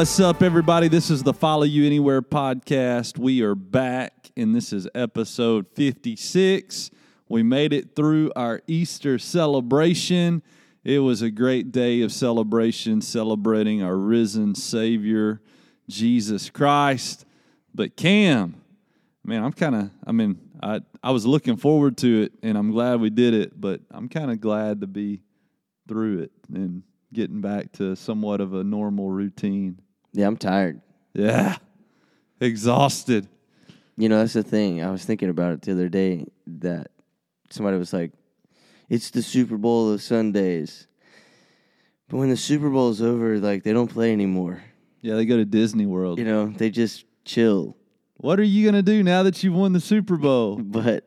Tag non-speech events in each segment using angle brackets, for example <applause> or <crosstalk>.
What's up, everybody? This is the Follow You Anywhere podcast. We are back, and this is episode 56. We made it through our Easter celebration. It was a great day of celebration, celebrating our risen Savior, Jesus Christ. But Cam, man, I'm kind of, I mean, I, I was looking forward to it, and I'm glad we did it, but I'm kind of glad to be through it and getting back to somewhat of a normal routine. Yeah, I'm tired. Yeah. Exhausted. You know, that's the thing. I was thinking about it the other day that somebody was like, it's the Super Bowl of Sundays. But when the Super Bowl is over, like, they don't play anymore. Yeah, they go to Disney World. You know, they just chill. What are you going to do now that you've won the Super Bowl? <laughs> But,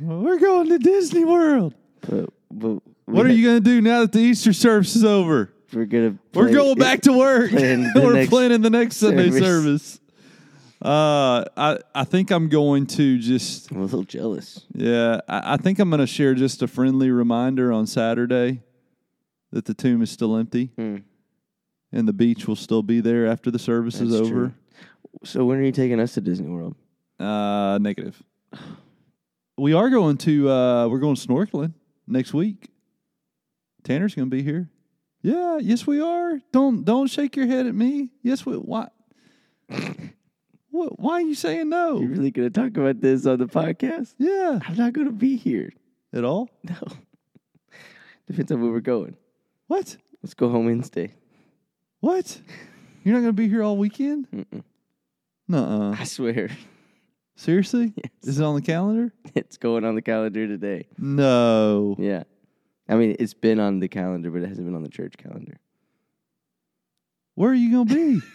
Well, We're going to Disney World. but, but What are you going to do now that the Easter service is over? We're gonna. We're going back to work. <laughs> <laughs> We're next playing in the next Sunday service. service. Uh, I I think I'm going to just I'm a little jealous. yeah. I, I think I'm going to share just a friendly reminder on Saturday that the tomb is still empty Hmm. and the beach will still be there after the service is over. true. So when are you taking us to Disney World? Uh, negative. We are going to uh, we're going snorkeling next week. Tanner's going to be here. Yeah, yes we are. Don't don't shake your head at me. Yes, we why? what? Why are you saying no? You no? really gonna talk about this on the podcast? Yeah, I'm not gonna be here. at all? <laughs> No. Depends on where we're going. What? Let's go home Wednesday. What? You're not going to be here all weekend? Mm-mm. Nuh-uh. I swear, Seriously? <laughs> Yes. Is it on the calendar? it's going on the calendar today. No. Yeah. I mean, it's been on the calendar, but it hasn't been on the church calendar. Where are you going to be? <laughs>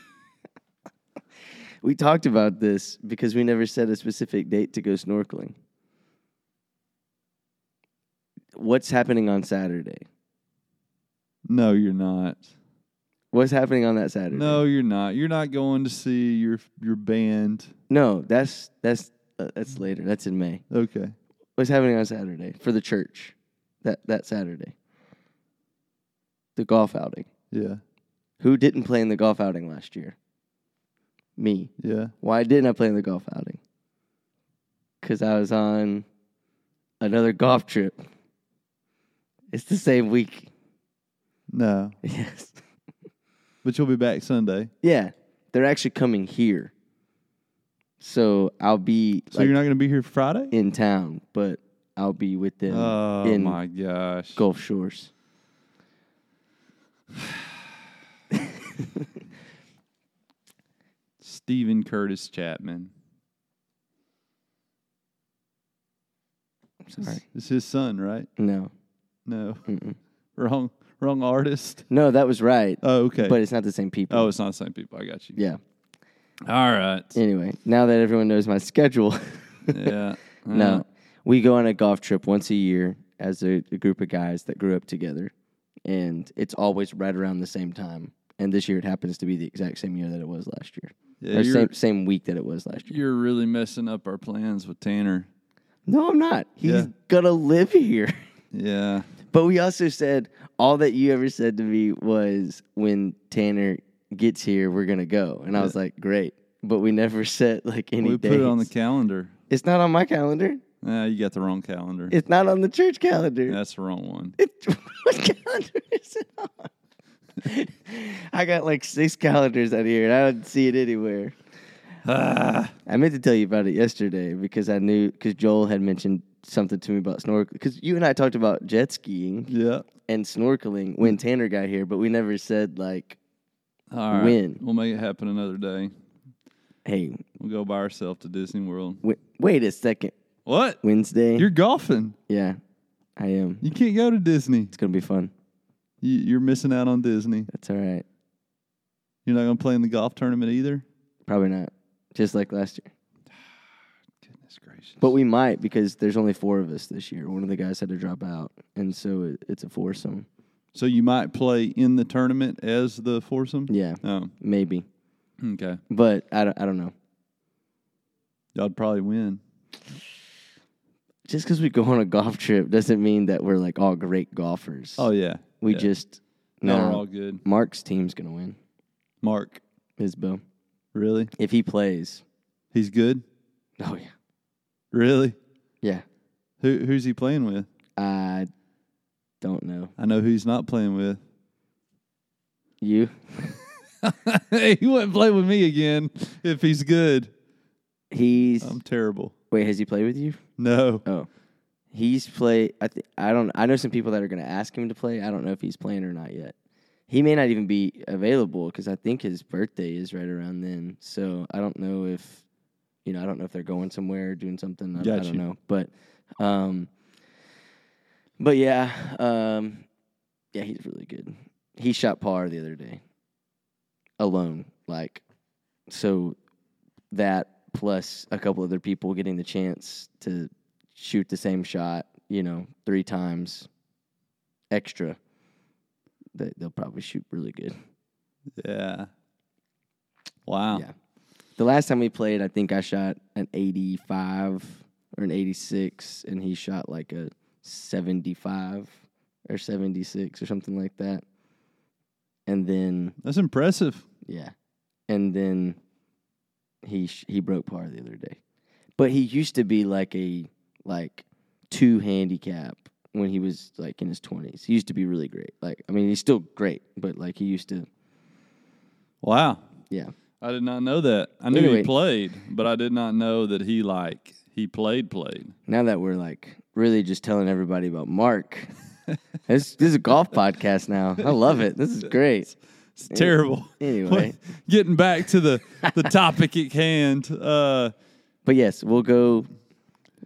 We talked about this because we never set a specific date to go snorkeling. What's happening on Saturday? no, you're not. What's happening on that Saturday? No, you're not. You're not going to see your your band. no, that's that's uh, that's later. That's in May. Okay. What's happening on Saturday for the church? That that Saturday. The golf outing. Yeah. Who didn't play in the golf outing last year? Me. Yeah. Why didn't I play in the golf outing? Because I was on another golf trip. It's the same week. No. <laughs> Yes. But you'll be back Sunday. Yeah. They're actually coming here. So I'll be So like, you're not going to be here Friday? in town, but I'll be with them Oh in my gosh. Gulf Shores. Steven Curtis Chapman. Sorry. It's his son, right? No. No. Wrong wrong artist. No, that was right. Oh, okay. But it's not the same people. oh, it's not the same people. I got you. Yeah. All right. Anyway, now that everyone knows my schedule, yeah. <laughs> no, we go on a golf trip once a year as a, a group of guys that grew up together, and it's always right around the same time. And this year it happens to be the exact same year that it was last year, Yeah, or same same week that it was last year. you're really messing up our plans with Tanner. No, I'm not. He's Yeah. gonna live here. Yeah. But we also said all that you ever said to me was when Tanner gets here, we're gonna go, and I was like, great. But we never <laughs> set like any we put it on the dates. calendar. It's not on my calendar. Nah, you got the wrong calendar. It's not on the church calendar. That's the wrong one. It, <laughs> what calendar is it on? <laughs> I got like six calendars out here, and I don't see it anywhere. Ah, I meant to tell you about it yesterday because I knew because Joel had mentioned something to me about snorkeling. Because you and I talked about jet skiing yeah. and snorkeling when Tanner got here, but we never said like, All right. When? We'll make it happen another day. "Hey, We'll go by ourselves to Disney World. w- wait a second, What? Wednesday." You're golfing. yeah, I am. You can't go to Disney. It's gonna be fun. You, you're missing out on Disney. That's all right. You're not going to play in the golf tournament either. Probably not, just like last year. <sighs> Goodness gracious. But we might because there's only four of us this year. One of the guys had to drop out, and so it, it's a foursome. so you might play in the tournament as the foursome. Yeah, Oh, maybe, okay. but I don't. I don't know. Y'all'd probably win. Just because we go on a golf trip doesn't mean that we're like all great golfers. Oh yeah. we yeah. just No, we're all good. Mark's team's gonna win. Mark. Isbo. Really? If he plays, He's good? oh yeah, Really? yeah. Who who's he playing with? I don't know I know who he's not playing with. you. <laughs> he wouldn't play with me again if he's good. He's I'm terrible. Wait. Has he played with you? No. Oh, he's play. I th- I don't. I know some people that are going to ask him to play. I don't know if he's playing or not yet. He may not even be available because I think his birthday is right around then. So I don't know if, you know, I don't know if they're going somewhere or doing something. I, I don't you. know, but, um, but yeah, um, yeah, he's really good. He shot par the other day, alone. Like, so that plus a couple other people getting the chance to shoot the same shot, you know, three times extra, they, they'll probably shoot really good. Yeah. Wow. Yeah. The last time we played, I think I shot an 85 or an 86, and he shot like a 75 or 76 or something like that. And then, That's impressive. yeah. And then he sh- he broke par the other day. But he used to be like a like two handicap when he was like in his 20s. He used to be really great. Like I mean, he's still great, but like he used to Wow. yeah. I did not know that. I knew Anyway. he played, but I did not know that he like he played played. Now that we're like really just telling everybody about Mark. <laughs> this, this is a golf podcast now. I love it. This is great. It's terrible. Anyway, Getting back to the the <laughs> topic at hand. Uh but yes, we'll go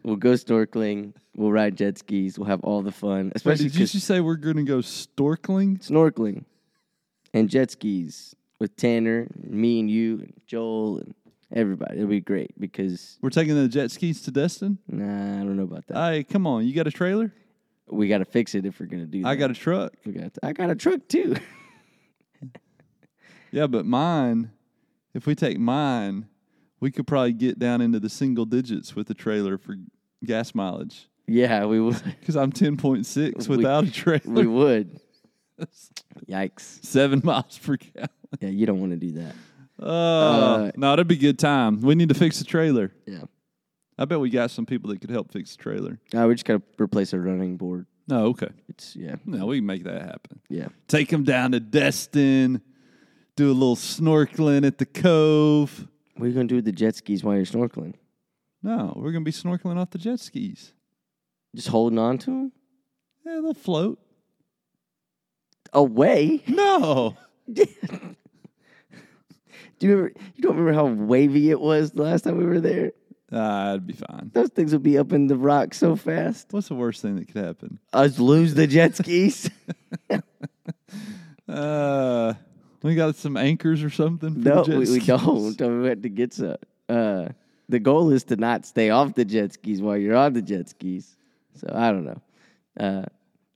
we'll go snorkeling, we'll ride jet skis, we'll have all the fun, especially did you just say we're going to go storkling? snorkeling and jet skis with Tanner, me and you and Joel and everybody. It'll be great because We're taking the jet skis to Destin? nah, I don't know about that. Hey, come on. You got a trailer? we got to fix it if we're gonna do that. I got a truck. We got. I got a truck too. <laughs> Yeah, but mine, if we take mine, we could probably get down into the single digits with the trailer for gas mileage. yeah, we would. <laughs> Because I'm 10.6 We- without a trailer. We would. <laughs> Yikes! Seven miles per gallon. Yeah, you don't want to do that. Uh, Uh, no, that'd be a good time. We need to fix the trailer. Yeah. I bet we got some people that could help fix the trailer. Uh, we just got to replace a running board. No, okay. It's yeah, No, we can make that happen. yeah. Take them down to Destin, do a little snorkeling at the cove. What are you gonna do with the jet skis while you're snorkeling? No, we're going to be snorkeling off the jet skis. Just holding on to them Yeah, they'll float. away. No. <laughs> Do you remember? You don't remember how wavy it was the last time we were there? Ah, it'd be fine. Those things would be up in the rock so fast. What's the worst thing that could happen? Us lose the jet skis. <laughs> Uh, we got some anchors or something. For no, we, we <laughs> don't. We have to get some. Uh, the goal is to not stay off the jet skis while you're on the jet skis. So I don't know. Uh,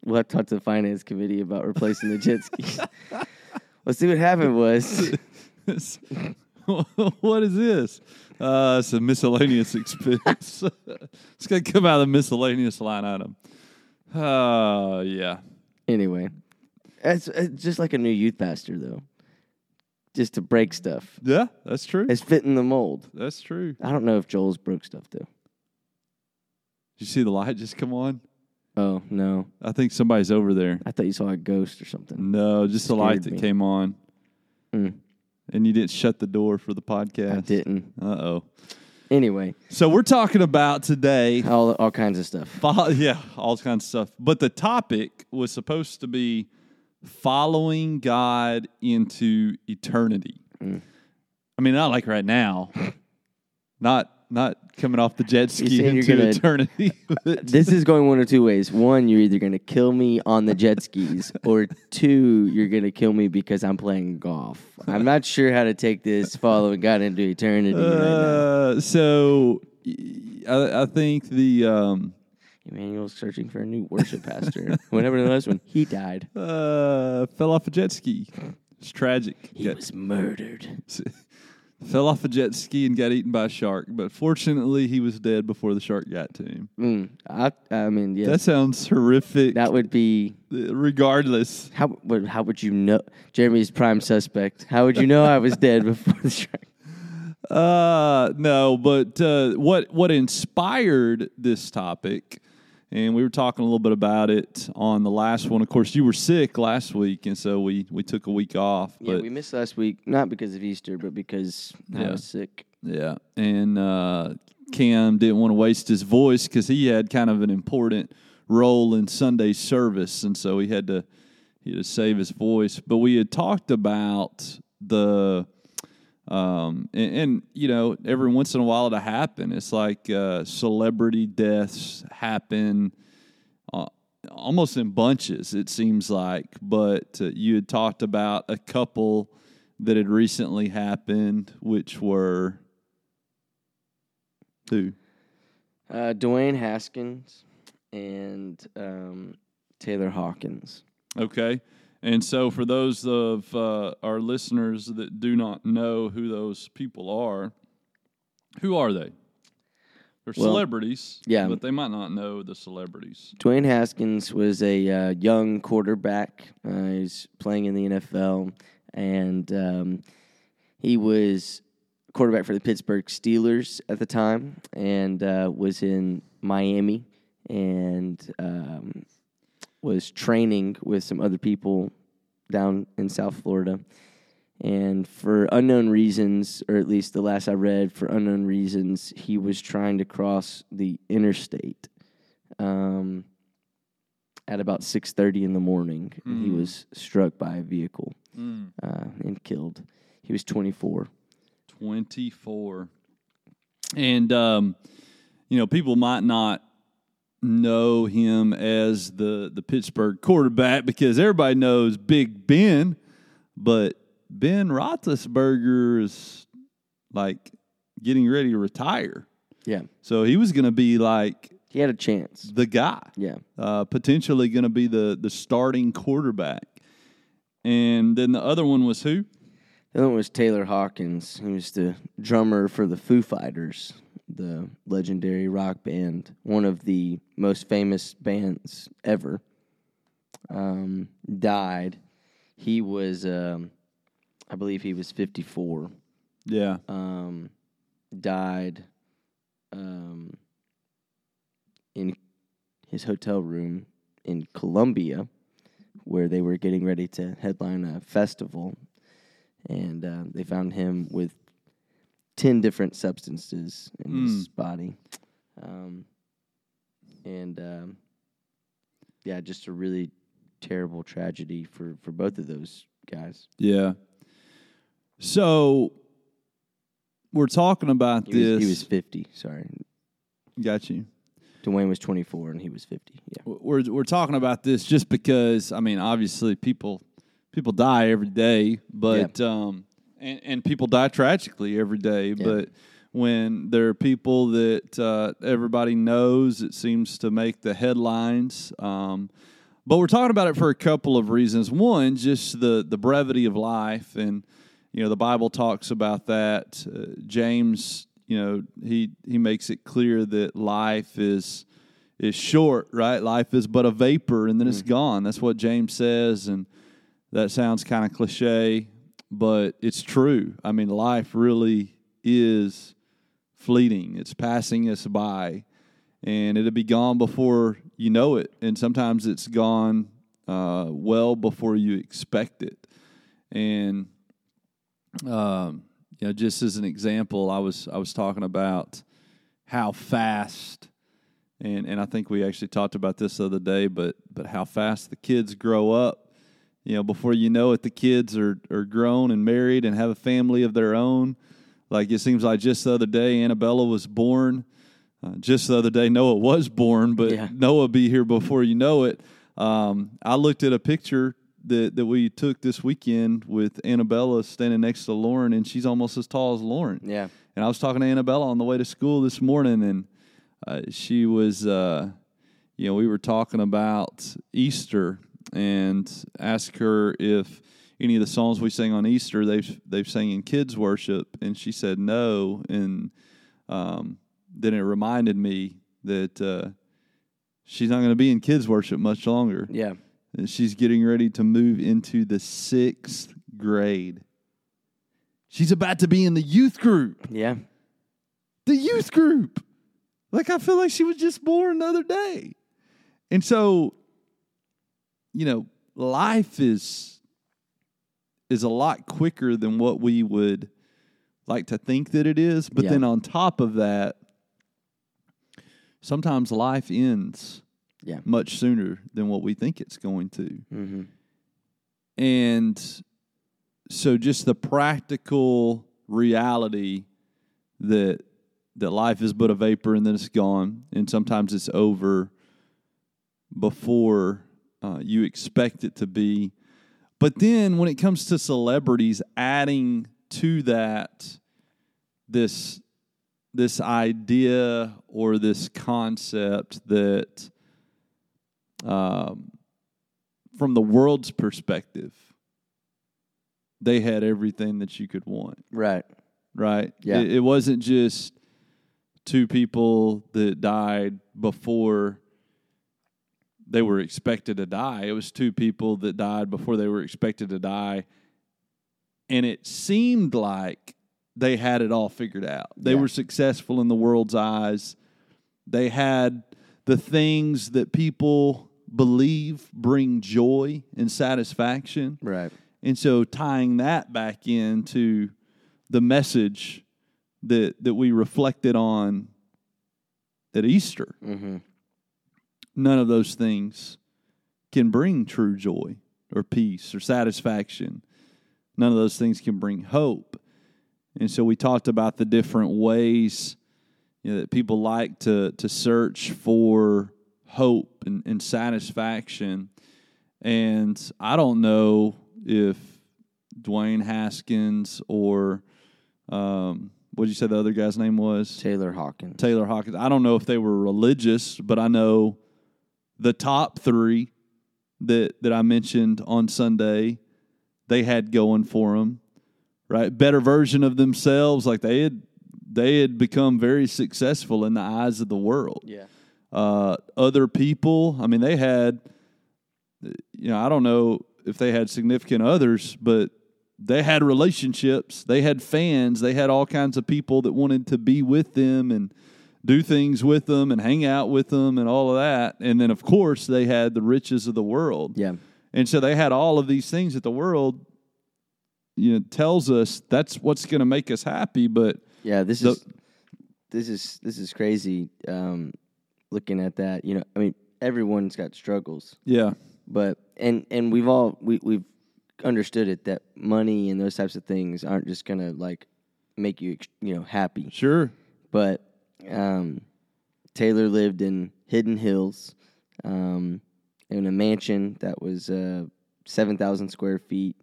we'll have to talk to the finance committee about replacing the jet skis. <laughs> Let's see what happened was. <laughs> what is this? Uh, it's a miscellaneous expense. it's gonna come out of the miscellaneous line item. Uh, yeah. Anyway, it's, it's just like a new youth pastor, though. Just to break stuff. Yeah, that's true. It's fitting the mold. That's true. I don't know if Joel's broke stuff though. Did you see the light just come on? Oh no, I think somebody's over there. I thought you saw a ghost or something. No, just the light that me. came on. Mm. And you didn't shut the door for the podcast. I didn't. Uh oh. Anyway, So we're talking about today all all kinds of stuff. Fo- <laughs> yeah, all kinds of stuff. But the topic was supposed to be following God into eternity. Mm. I mean, not like right now, <laughs> not not coming off the jet ski you're into gonna- eternity. <laughs> <laughs> This is going one of two ways. One, you're either going to kill me on the jet skis, or two, you're going to kill me because I'm playing golf. I'm not sure how to take this following God into eternity right now. uh, so I, I think the um, Emmanuel's searching for a new worship pastor. <laughs> Whenever the last one, he died. uh, fell off a jet ski. It's tragic. He Got- was murdered. fell off a jet ski and got eaten by a shark. But fortunately, he was dead before the shark got to him. Mm, I, I mean, yeah, That sounds horrific. that would be regardless, how. Would, how would you know? Jeremy's prime suspect. How would you know I was dead before the shark? <laughs> uh, no. But uh, what what inspired this topic? And we were talking a little bit about it on the last one. Of course, you were sick last week, and so we, we took a week off. Yeah, we missed last week, not because of Easter, but because I was sick. Yeah, and uh, Cam didn't want to waste his voice because he had kind of an important role in Sunday service, and so he had to he had to save his voice. But we had talked about the um, and, and you know every once in a while it'll happen. It's like uh, celebrity deaths happen. Uh, Almost in bunches, it seems like. But uh, you had talked about a couple that had recently happened, which were who? Uh, Dwayne Haskins and um, Taylor Hawkins. Okay. And so, for those of uh, our listeners that do not know who those people are, who are they? They're Well, celebrities, yeah. but they might not know the celebrities. Dwayne Haskins was a uh, young quarterback. Uh, he's playing in the NFL, and um, he was quarterback for the Pittsburgh Steelers at the time, and uh, was in Miami, and um, was training with some other people down in South Florida. And for unknown reasons, or at least the last I read, for unknown reasons, he was trying to cross the interstate um, at about six thirty in the morning. and He Mm. was struck by a vehicle Mm. uh, and killed. He was twenty four. 24. And, um, you know, people might not know him as the, the Pittsburgh quarterback because everybody knows Big Ben, but Ben Roethlisberger is like getting ready to retire. Yeah, So he was going to be like he had a chance. the guy, Yeah, uh, potentially going to be the, the starting quarterback. And then the other one was who? the other one was Taylor Hawkins. He was the drummer for the Foo Fighters, the legendary rock band, one of the most famous bands ever. Um, died. He was, um, I believe, he was fifty four. Yeah. um, died um, in his hotel room in Colombia, where they were getting ready to headline a festival, and uh, they found him with ten different substances in his body, um, and um, yeah, just a really terrible tragedy for for both of those guys. Yeah. So we're talking about He this. was, he was fifty. Sorry, got you. Dwayne was twenty four and he was fifty. Yeah. We're we're talking about this just because I mean, obviously people people die every day, but um, and and people die tragically every day, but. When there are people that uh, everybody knows, it seems to make the headlines. Um, but we're talking about it for a couple of reasons. One, just the the brevity of life, and you know the Bible talks about that. Uh, James, you know, he he makes it clear that life is is short, right? Life is but a vapor, and then it's gone. That's what James says, and that sounds kind of cliche, but it's true. I mean, life really is fleeting. It's passing us by, and it'll be gone before you know it. And sometimes it's gone uh, well before you expect it. And um, you know, just as an example, I was I was talking about how fast, and and I think we actually talked about this the other day, but but how fast the kids grow up. You know, before you know it, the kids are are grown and married and have a family of their own. Like it seems like just the other day, Annabella was born. Uh, just the other day, Noah was born, but Yeah. Noah be here before you know it. Um, I looked at a picture that that we took this weekend with Annabella standing next to Lauren, and she's almost as tall as Lauren. Yeah. And I was talking to Annabella on the way to school this morning, and uh, she was, uh, you know, we were talking about Easter and asked her if, any of the songs we sing on Easter, they've they've sang in kids worship, and she said no, and um, then it reminded me that uh, she's not going to be in kids worship much longer. Yeah. And She's getting ready to move into the sixth grade. She's about to be in the youth group. Yeah. The youth group. Like I feel like she was just born the other day. And so, you know, life is is a lot quicker than what we would like to think that it is. But Yeah. then on top of that, sometimes life ends Yeah. much sooner than what we think it's going to. Mm-hmm. And so just the practical reality that that life is but a vapor and then it's gone and sometimes it's over before uh, you expect it to be. But then when it comes to celebrities adding to that this this idea or this concept that um, from the world's perspective, they had everything that you could want, Right. right? Yeah. It, it wasn't just two people that died before they were expected to die. It was two people that died before they were expected to die. And it seemed like they had it all figured out. They Yeah. were successful in the world's eyes. They had the things that people believe bring joy and satisfaction. Right. And so tying that back into the message that that we reflected on at Easter, Mm-hmm. None of those things can bring true joy or peace or satisfaction. None of those things can bring hope. And so we talked about the different ways you know, that people like to to search for hope and, and satisfaction. And I don't know if Dwayne Haskins or um, what did you say the other guy's name was? Taylor Hawkins. Taylor Hawkins. I don't know if they were religious, but I know the top three that that I mentioned on Sunday, they had going for them, right? Better version of themselves, like they had they had become very successful in the eyes of the world. yeah. Uh, other people, I mean, they had, you know, I don't know if they had significant others, but they had relationships, they had fans, they had all kinds of people that wanted to be with them and do things with them and hang out with them and all of that. And then, of course, they had the riches of the world. Yeah. And so they had all of these things that the world, you know, tells us that's what's going to make us happy. But Yeah, this The- is this is this is crazy. Um, looking at that, you know, I mean, everyone's got struggles, yeah, but and and we've all we we've understood it that money and those types of things aren't just gonna like make you you know happy. sure. But um, Taylor lived in Hidden Hills, um, in a mansion that was uh, seven thousand square feet.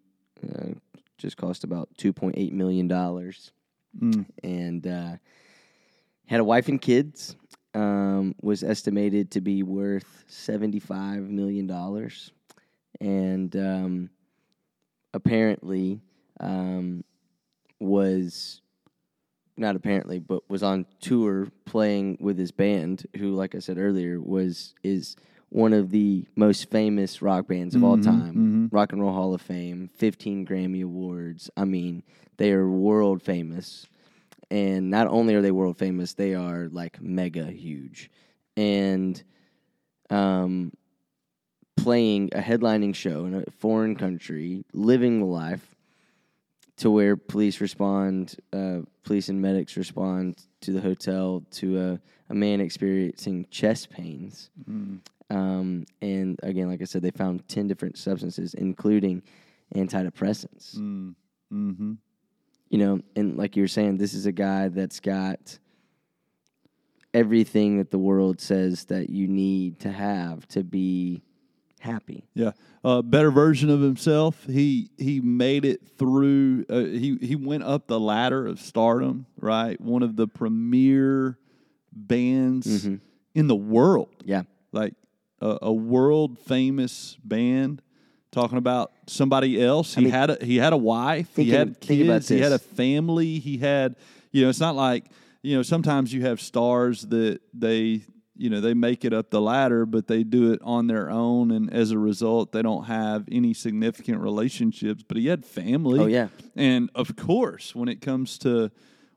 Uh, just cost about two point eight million dollars Mm. and uh, had a wife and kids. Um, was estimated to be worth seventy-five million dollars, and um, apparently um, was not apparently, but was on tour playing with his band, who, like I said earlier, was is one of the most famous rock bands of all Mhm, time. mhm. Rock and Roll Hall of Fame, 15 Grammy Awards. I mean, they are world famous. And not only are they world famous, they are like mega huge. And um, playing a headlining show in a foreign country, living the life to where police respond, uh, police and medics respond to the hotel to a, a man experiencing chest pains. Mm. Um, and again, like I said, they found 10 different substances, including antidepressants. Mm. Mm-hmm. You know, and like you were saying, this is a guy that's got everything that the world says that you need to have to be happy. Yeah, uh, better version of himself. He he made it through. Uh, he he went up the ladder of stardom. Right, one of the premier bands Mhm. in the world. Yeah. Like a, a world famous band talking about somebody else. He mean, had a, he had a wife. he had kids. He had a family. He had you know. It's not like you know. Sometimes you have stars that they you know they make it up the ladder, but they do it on their own, and as a result, they don't have any significant relationships. But he had family. Oh, yeah. and of course, when it comes to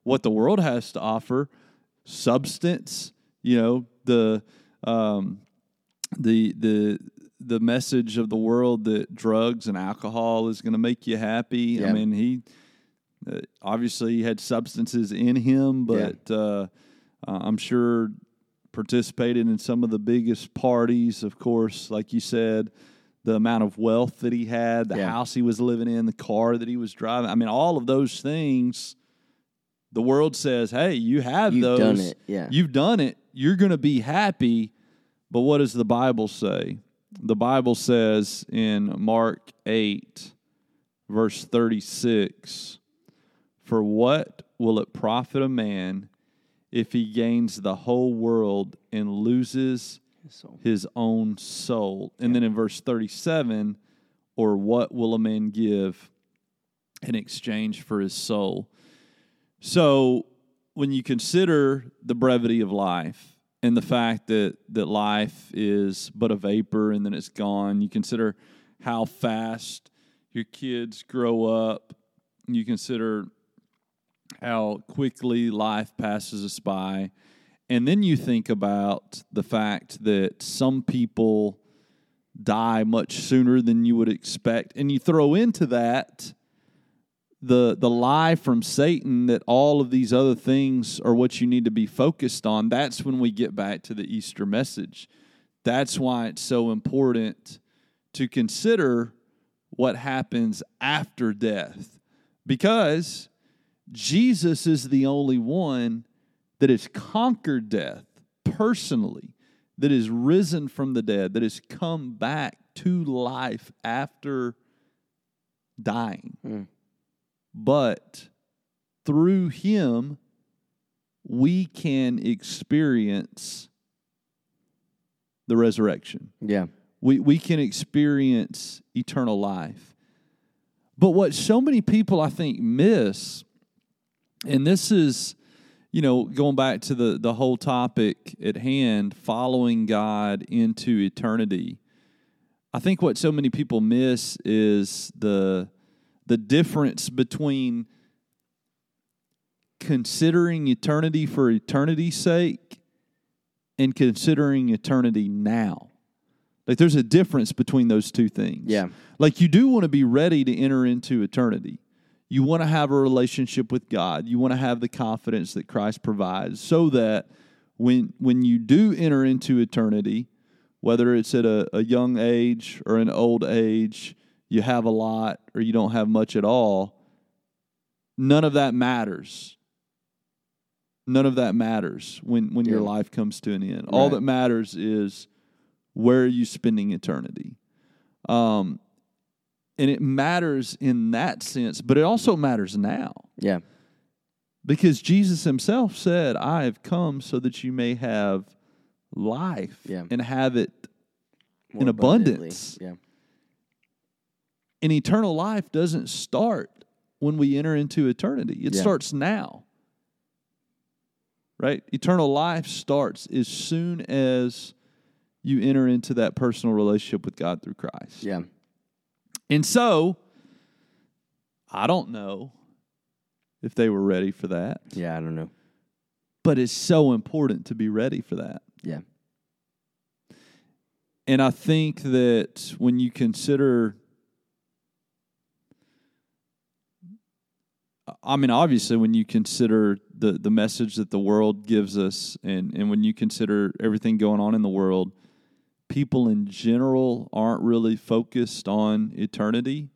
what the world has to offer, substance. You know the um, the the the message of the world that drugs and alcohol is going to make you happy. I mean, he uh, obviously he had substances in him, but uh, uh, I'm sure participated in some of the biggest parties. Of course, like you said, the amount of wealth that he had, the Yeah. house he was living in, the car that he was driving. I mean, all of those things. The world says, "Hey, you have You've those. done it, yeah. You've done it. You're going to be happy." But what does the Bible say? The Bible says in Mark 8, verse 36 For what will it profit a man if he gains the whole world and loses So, his own soul? And then in verse 37, Or what will a man give in exchange for his soul? So when you consider the brevity of life and the fact that that life is but a vapor and then it's gone, you consider how fast your kids grow up. You consider how quickly life passes us by. And then you think about the fact that some people die much sooner than you would expect. And you throw into that the the lie from Satan that all of these other things are what you need to be focused on, that's when we get back to the Easter message. That's why it's so important to consider what happens after death. Because Jesus is the only one that has conquered death personally, that is risen from the dead, that has come back to life after dying. Mm. But through him, we can experience the resurrection. yeah. We, we can experience eternal life. But what so many people, I think, miss, and this is, you know, going back to the, the whole topic at hand, following God into eternity. I think what so many people miss is the the difference between considering eternity for eternity's sake and considering eternity now. Like there's a difference between those two things. Yeah. Like you do want to be ready to enter into eternity. You want to have a relationship with God. You want to have the confidence that Christ provides so that when when you do enter into eternity, whether it's at a, a young age or an old age, you have a lot or you don't have much at all, none of that matters. None of that matters when, when your life comes to an end. All that matters is where are you spending eternity? Um, and it matters in that sense, but it also matters now Yeah. because Jesus himself said, I have come so that you may have life Yeah. and have it More In abundance. Yeah. and eternal life doesn't start when we enter into eternity. It Yeah. starts now. Right? Eternal life starts as soon as you enter into that personal relationship with God through Christ. Yeah. And so, I don't know if they were ready for that, Yeah. I don't know. but it's so important to be ready for that. Yeah. And I think that when you consider, I mean, obviously, when you consider the, the message that the world gives us, and, and when you consider everything going on in the world, people in general aren't really focused on eternity.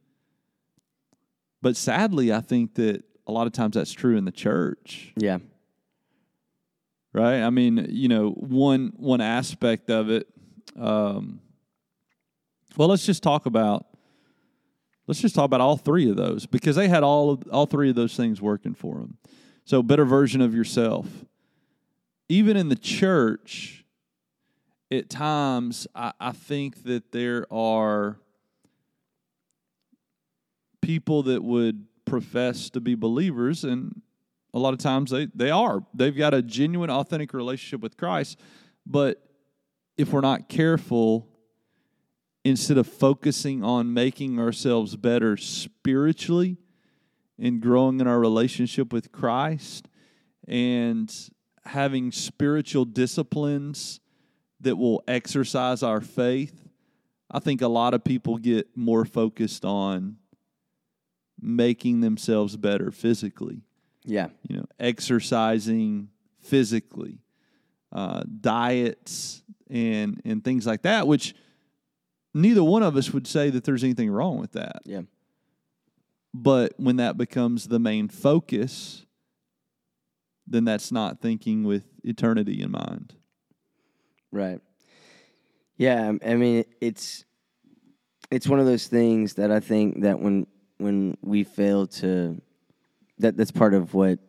But sadly, I think that a lot of times that's true in the church Yeah. right? I mean, you know, one one aspect of it. Um, well, let's just talk about let's just talk about all three of those because they had all of, all three of those things working for them. So, better version of yourself. Even in the church, at times, I, I think that there are people that would profess to be believers, and a lot of times they, they are. They've got a genuine, authentic relationship with Christ. But if we're not careful, instead of focusing on making ourselves better spiritually and growing in our relationship with Christ and having spiritual disciplines that will exercise our faith, I think a lot of people get more focused on making themselves better physically. Yeah. You know, exercising physically, uh, diets, and and things like that. Which neither one of us would say that there's anything wrong with that. Yeah. But when that becomes the main focus, then that's not thinking with eternity in mind. Right. Yeah, I mean it's it's one of those things that I think that when when we fail to that that's part of what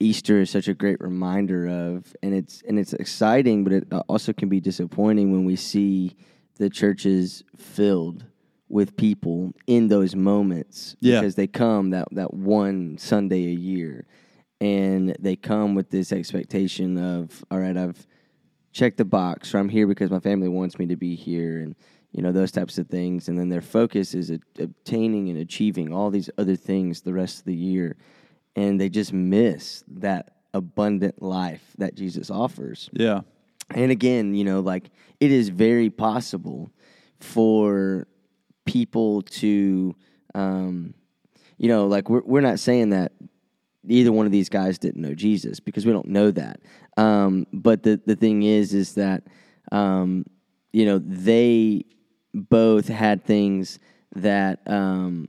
Easter is such a great reminder of and it's and it's exciting but it uh, also can be disappointing when we see the churches filled with people in those moments Yeah. because they come that that one Sunday a year and they come with this expectation of all right I've checked the box or I'm here because my family wants me to be here and you know those types of things. And then their focus is obtaining and achieving all these other things the rest of the year. And they just miss that abundant life that Jesus offers. Yeah. and again, you know, like it is very possible for people to, um, you know, like we're we're not saying that either one of these guys didn't know Jesus because we don't know that. Um, but the the thing is, is that um, you know they both had things that um,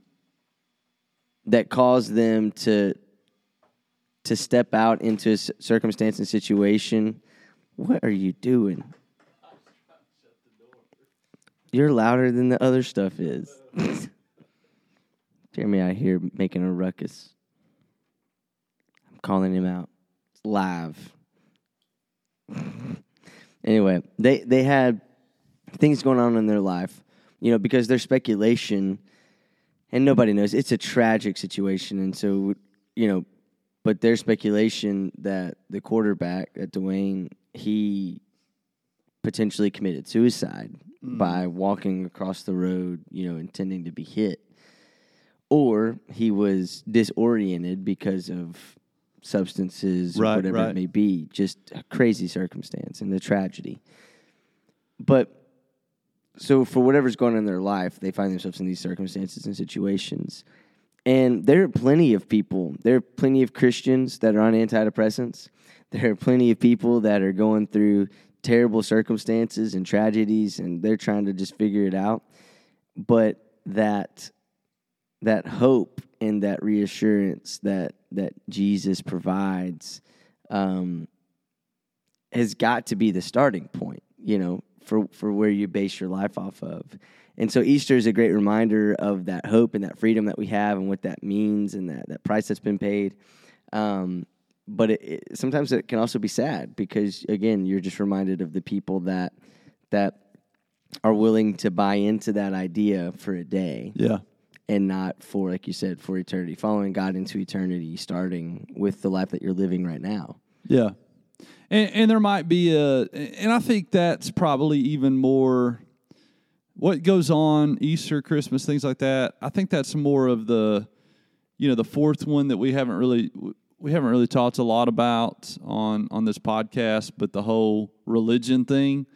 that caused them to to step out into a circumstance and situation. What are you doing? You're louder than the other stuff is. <laughs> Jeremy out here making a ruckus. Calling him out live. anyway, they they had things going on in their life, you know, because there's speculation and nobody knows. It's a tragic situation and so you know, but there's speculation that the quarterback at Dwayne he potentially committed suicide mm. by walking across the road, you know, intending to be hit, or he was disoriented because of substances or Right, whatever right. it may be. Just a crazy circumstance and a tragedy. But so for whatever's going on in their life, they find themselves in these circumstances and situations. And there are plenty of people, there are plenty of Christians that are on antidepressants. There are plenty of people that are going through terrible circumstances and tragedies and they're trying to just figure it out. But that that hope and that reassurance that that Jesus provides um, has got to be the starting point, you know, for for where you base your life off of. And so Easter is a great reminder of that hope and that freedom that we have and what that means and that, that price that's been paid. Um, but it, it, sometimes it can also be sad because again, you're just reminded of the people that that are willing to buy into that idea for a day Yeah. And not for, like you said, for eternity, following God into eternity, starting with the life that you're living right now. Yeah. And, and there might be a, and I think that's probably even more what goes on Easter, Christmas, things like that. I think that's more of the, you know, the fourth one that we haven't really, we haven't really talked a lot about on, on this podcast, but the whole religion thing.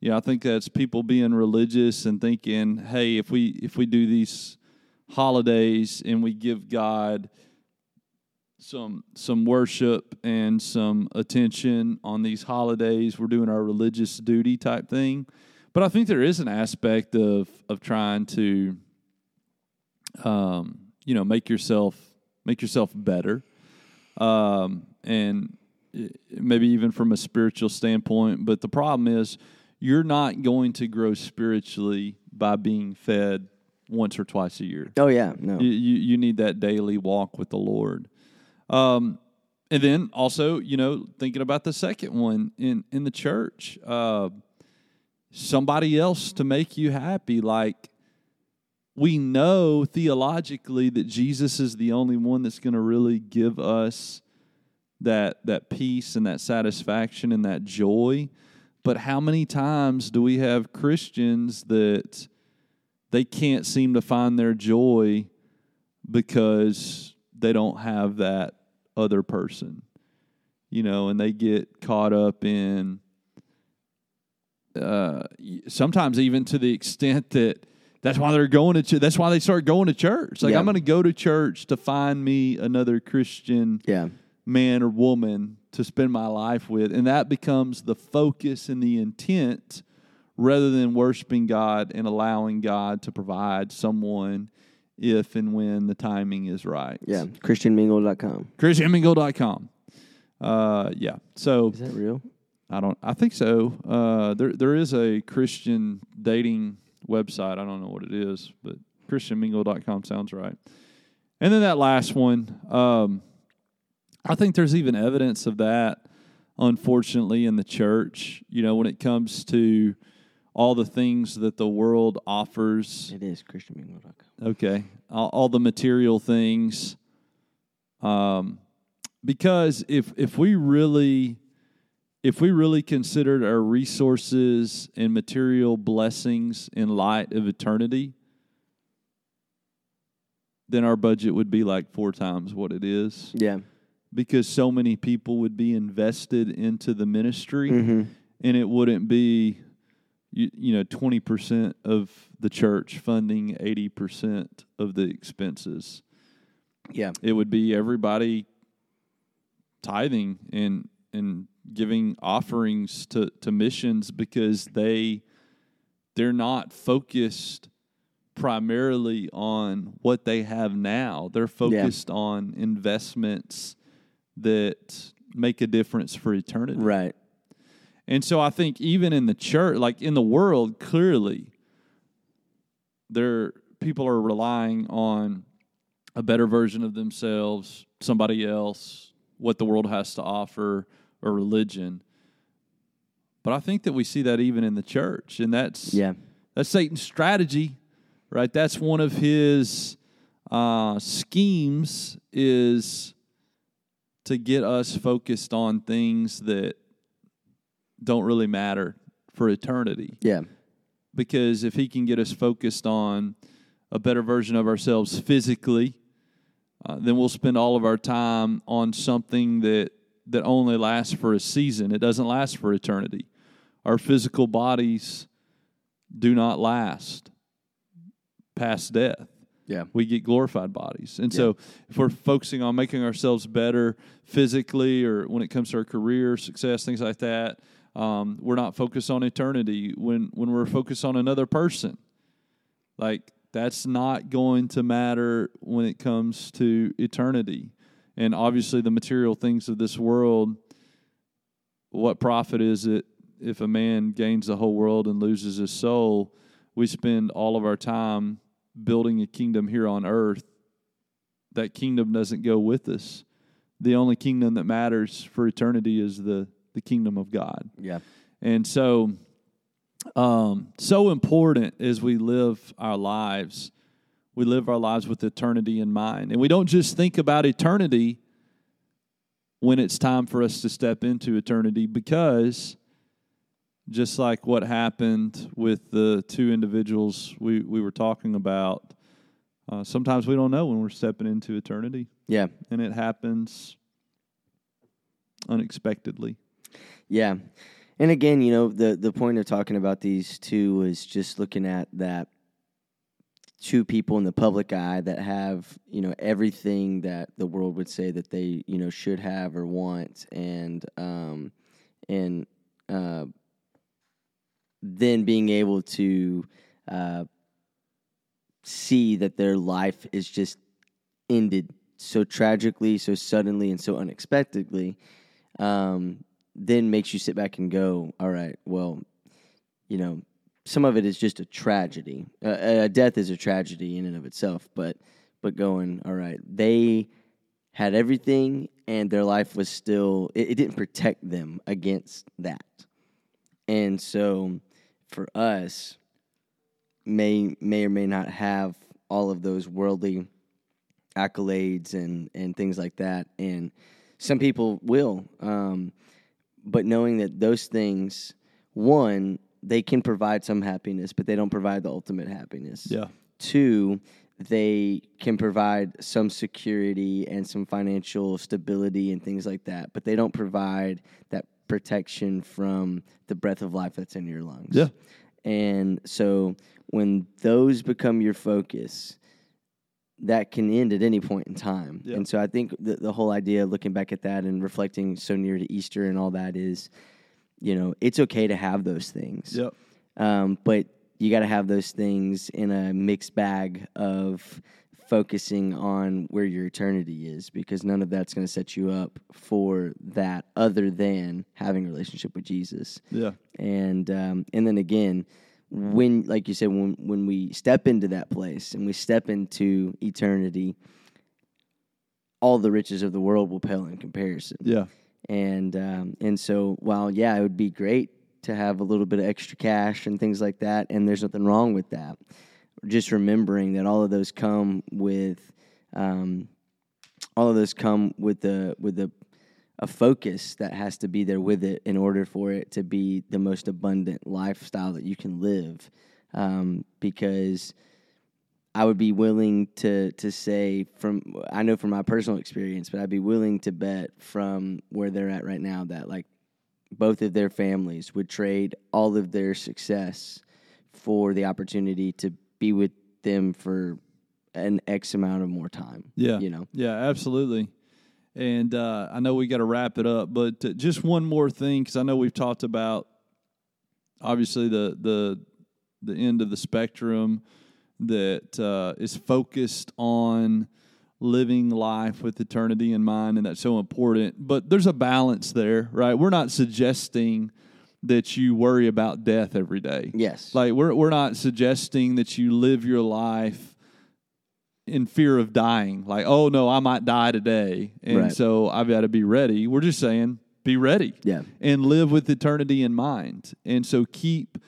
Yeah, I think that's people being religious and thinking, hey, if we if we do these holidays and we give God some some worship and some attention on these holidays. We're doing our religious duty type thing. But I think there is an aspect of of trying to um, you know, make yourself make yourself better. Um, and maybe even from a spiritual standpoint, but the problem is you're not going to grow spiritually by being fed once or twice a year. Oh yeah, no, You, you you need that daily walk with the Lord. Um, and then also, you know, thinking about the second one in in the church, uh, somebody else to make you happy. Like we know theologically that Jesus is the only one that's going to really give us that that peace and that satisfaction and that joy. But how many times do we have Christians that they can't seem to find their joy because they don't have that other person? You know, and they get caught up in uh, sometimes even to the extent that that's why they're going to ch- that's why they start going to church. Like Yeah. I'm going to go to church to find me another Christian Yeah. man or woman to spend my life with, and that becomes the focus and the intent rather than worshiping God and allowing God to provide someone if and when the timing is right. Yeah. ChristianMingle.com. ChristianMingle.com. Uh, yeah. So Is that real? I don't. I think so. Uh, there there is a Christian dating website. I don't know what it is, but ChristianMingle.com sounds right. And then that last one, um, I think there's even evidence of that, unfortunately, in the church. You know, when it comes to all the things that the world offers, It is ChristianMingle.com. okay, all, all the material things. Um, because if if we really if we really considered our resources and material blessings in light of eternity, then our budget would be like four times what it is Yeah. because so many people would be invested into the ministry Mm-hmm. and it wouldn't be you, you know 20% of the church funding 80% of the expenses Yeah. it would be everybody tithing and and giving offerings to to missions because they they're not focused primarily on what they have now they're focused on investments that make a difference for eternity Right. And so I think even in the church, like in the world, clearly, there people are relying on a better version of themselves, somebody else, what the world has to offer, or religion. But I think that we see that even in the church, and that's Yeah. that's Satan's strategy, right? That's one of his uh, schemes is to get us focused on things that don't really matter for eternity. Yeah. Because if he can get us focused on a better version of ourselves physically, uh, then we'll spend all of our time on something that that only lasts for a season. It doesn't last for eternity. Our physical bodies do not last past death Yeah. we get glorified bodies. And so if we're focusing on making ourselves better physically or when it comes to our career, success, things like that, um, we're not focused on eternity. When when we're focused on another person, like that's not going to matter when it comes to eternity. And obviously the material things of this world, what profit is it if a man gains the whole world and loses his soul? We spend all of our time building a kingdom here on earth, that kingdom doesn't go with us. The only kingdom that matters for eternity is the, the kingdom of God. Yeah. And so, um, so important as we live our lives, we live our lives with eternity in mind. And we don't just think about eternity when it's time for us to step into eternity because just like what happened with the two individuals we, we were talking about, uh, sometimes we don't know when we're stepping into eternity, Yeah. and it happens unexpectedly. Yeah. And again, you know, the the point of talking about these two is just looking at that two people in the public eye that have, you know, everything that the world would say that they, you know, should have or want and um and uh then being able to uh see that their life is just ended so tragically, so suddenly and so unexpectedly. Um then makes you sit back and go, all right, well, you know, some of it is just a tragedy. Uh, a death is a tragedy in and of itself, but but going, all right, they had everything and their life was still it, it didn't protect them against that. And so for us may may or may not have all of those worldly accolades and and things like that. And some people will, um, but knowing that those things, one, they can provide some happiness, but they don't provide the ultimate happiness. Yeah. Two, they can provide some security and some financial stability and things like that, but they don't provide that protection from the breath of life that's in your lungs. Yeah. And so when those become your focus, that can end at any point in time. And so I think the, the whole idea, looking back at that and reflecting so near to Easter and all that, is, you know, it's okay to have those things. Yep. Um, but you got to have those things in a mixed bag of focusing on where your eternity is because none of that's going to set you up for that other than having a relationship with Jesus. Yeah. And um, and then again, when like you said, when when we step into that place and we step into eternity, all the riches of the world will pale in comparison. Yeah. And um, and so while yeah, it would be great to have a little bit of extra cash and things like that, and there's nothing wrong with that. Just remembering that all of those come with, um, all of those come with the with the a focus that has to be there with it in order for it to be the most abundant lifestyle that you can live. Um, because I would be willing to to say from I know from my personal experience, but I'd be willing to bet from where they're at right now that like both of their families would trade all of their success for the opportunity to be with them for an X amount of more time. Yeah. You know. Yeah, absolutely. And uh, I know we got to wrap it up, but uh, just one more thing because I know we've talked about obviously the the the end of the spectrum that uh, is focused on living life with eternity in mind, and that's so important. But there's a balance there, right? We're not suggesting that you worry about death every day. Yes. Like we're we're not suggesting that you live your life in fear of dying. Like, oh no, I might die today, and Right. so I've got to be ready. We're just saying, be ready, Yeah. and live with eternity in mind. And so keep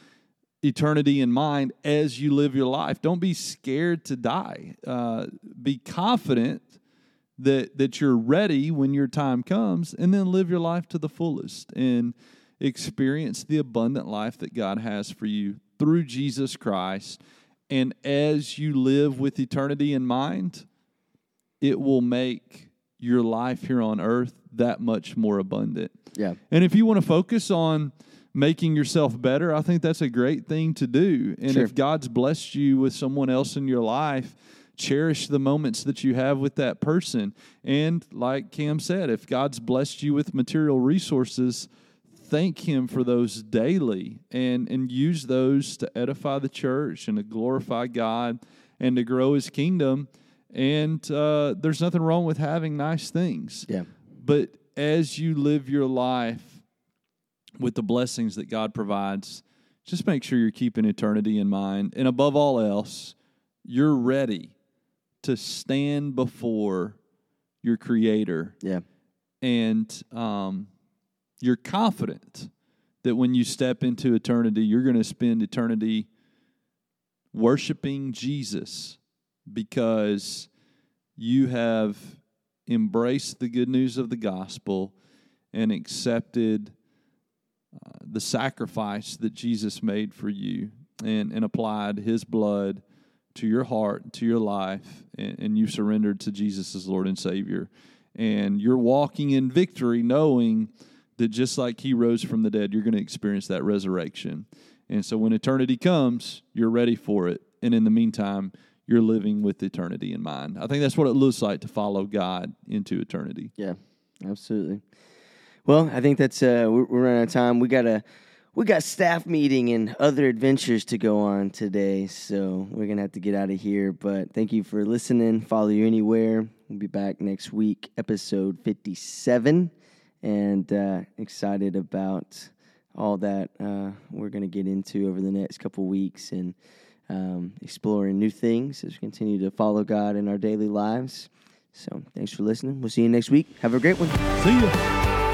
eternity in mind as you live your life. Don't be scared to die. Uh, be confident that that you're ready when your time comes, and then live your life to the fullest and experience the abundant life that God has for you through Jesus Christ. And as you live with eternity in mind, it will make your life here on earth that much more abundant. Yeah. And if you want to focus on making yourself better, I think that's a great thing to do. And Sure. if God's blessed you with someone else in your life, cherish the moments that you have with that person. And like Cam said, if God's blessed you with material resources, thank him for those daily and and use those to edify the church and to glorify God and to grow his kingdom. And uh, there's nothing wrong with having nice things. Yeah. But as you live your life with the blessings that God provides, just make sure you're keeping eternity in mind. And above all else, you're ready to stand before your Creator. Yeah. And um, you're confident that when you step into eternity, you're going to spend eternity worshiping Jesus because you have embraced the good news of the gospel and accepted uh, the sacrifice that Jesus made for you and, and applied his blood to your heart, to your life, and, and you surrendered to Jesus as Lord and Savior. And you're walking in victory knowing that just like he rose from the dead, you're going to experience that resurrection. And so when eternity comes, you're ready for it. And in the meantime, you're living with eternity in mind. I think that's what it looks like to follow God into eternity. Yeah, absolutely. Well, I think that's uh, we're, we're running out of time. We got a we got staff meeting and other adventures to go on today, so we're gonna have to get out of here. But thank you for listening. Follow you anywhere. We'll be back next week, episode fifty-seven, and uh, excited about all that uh, we're gonna get into over the next couple weeks and um, exploring new things as we continue to follow God in our daily lives. So thanks for listening. We'll see you next week. Have a great one. See ya.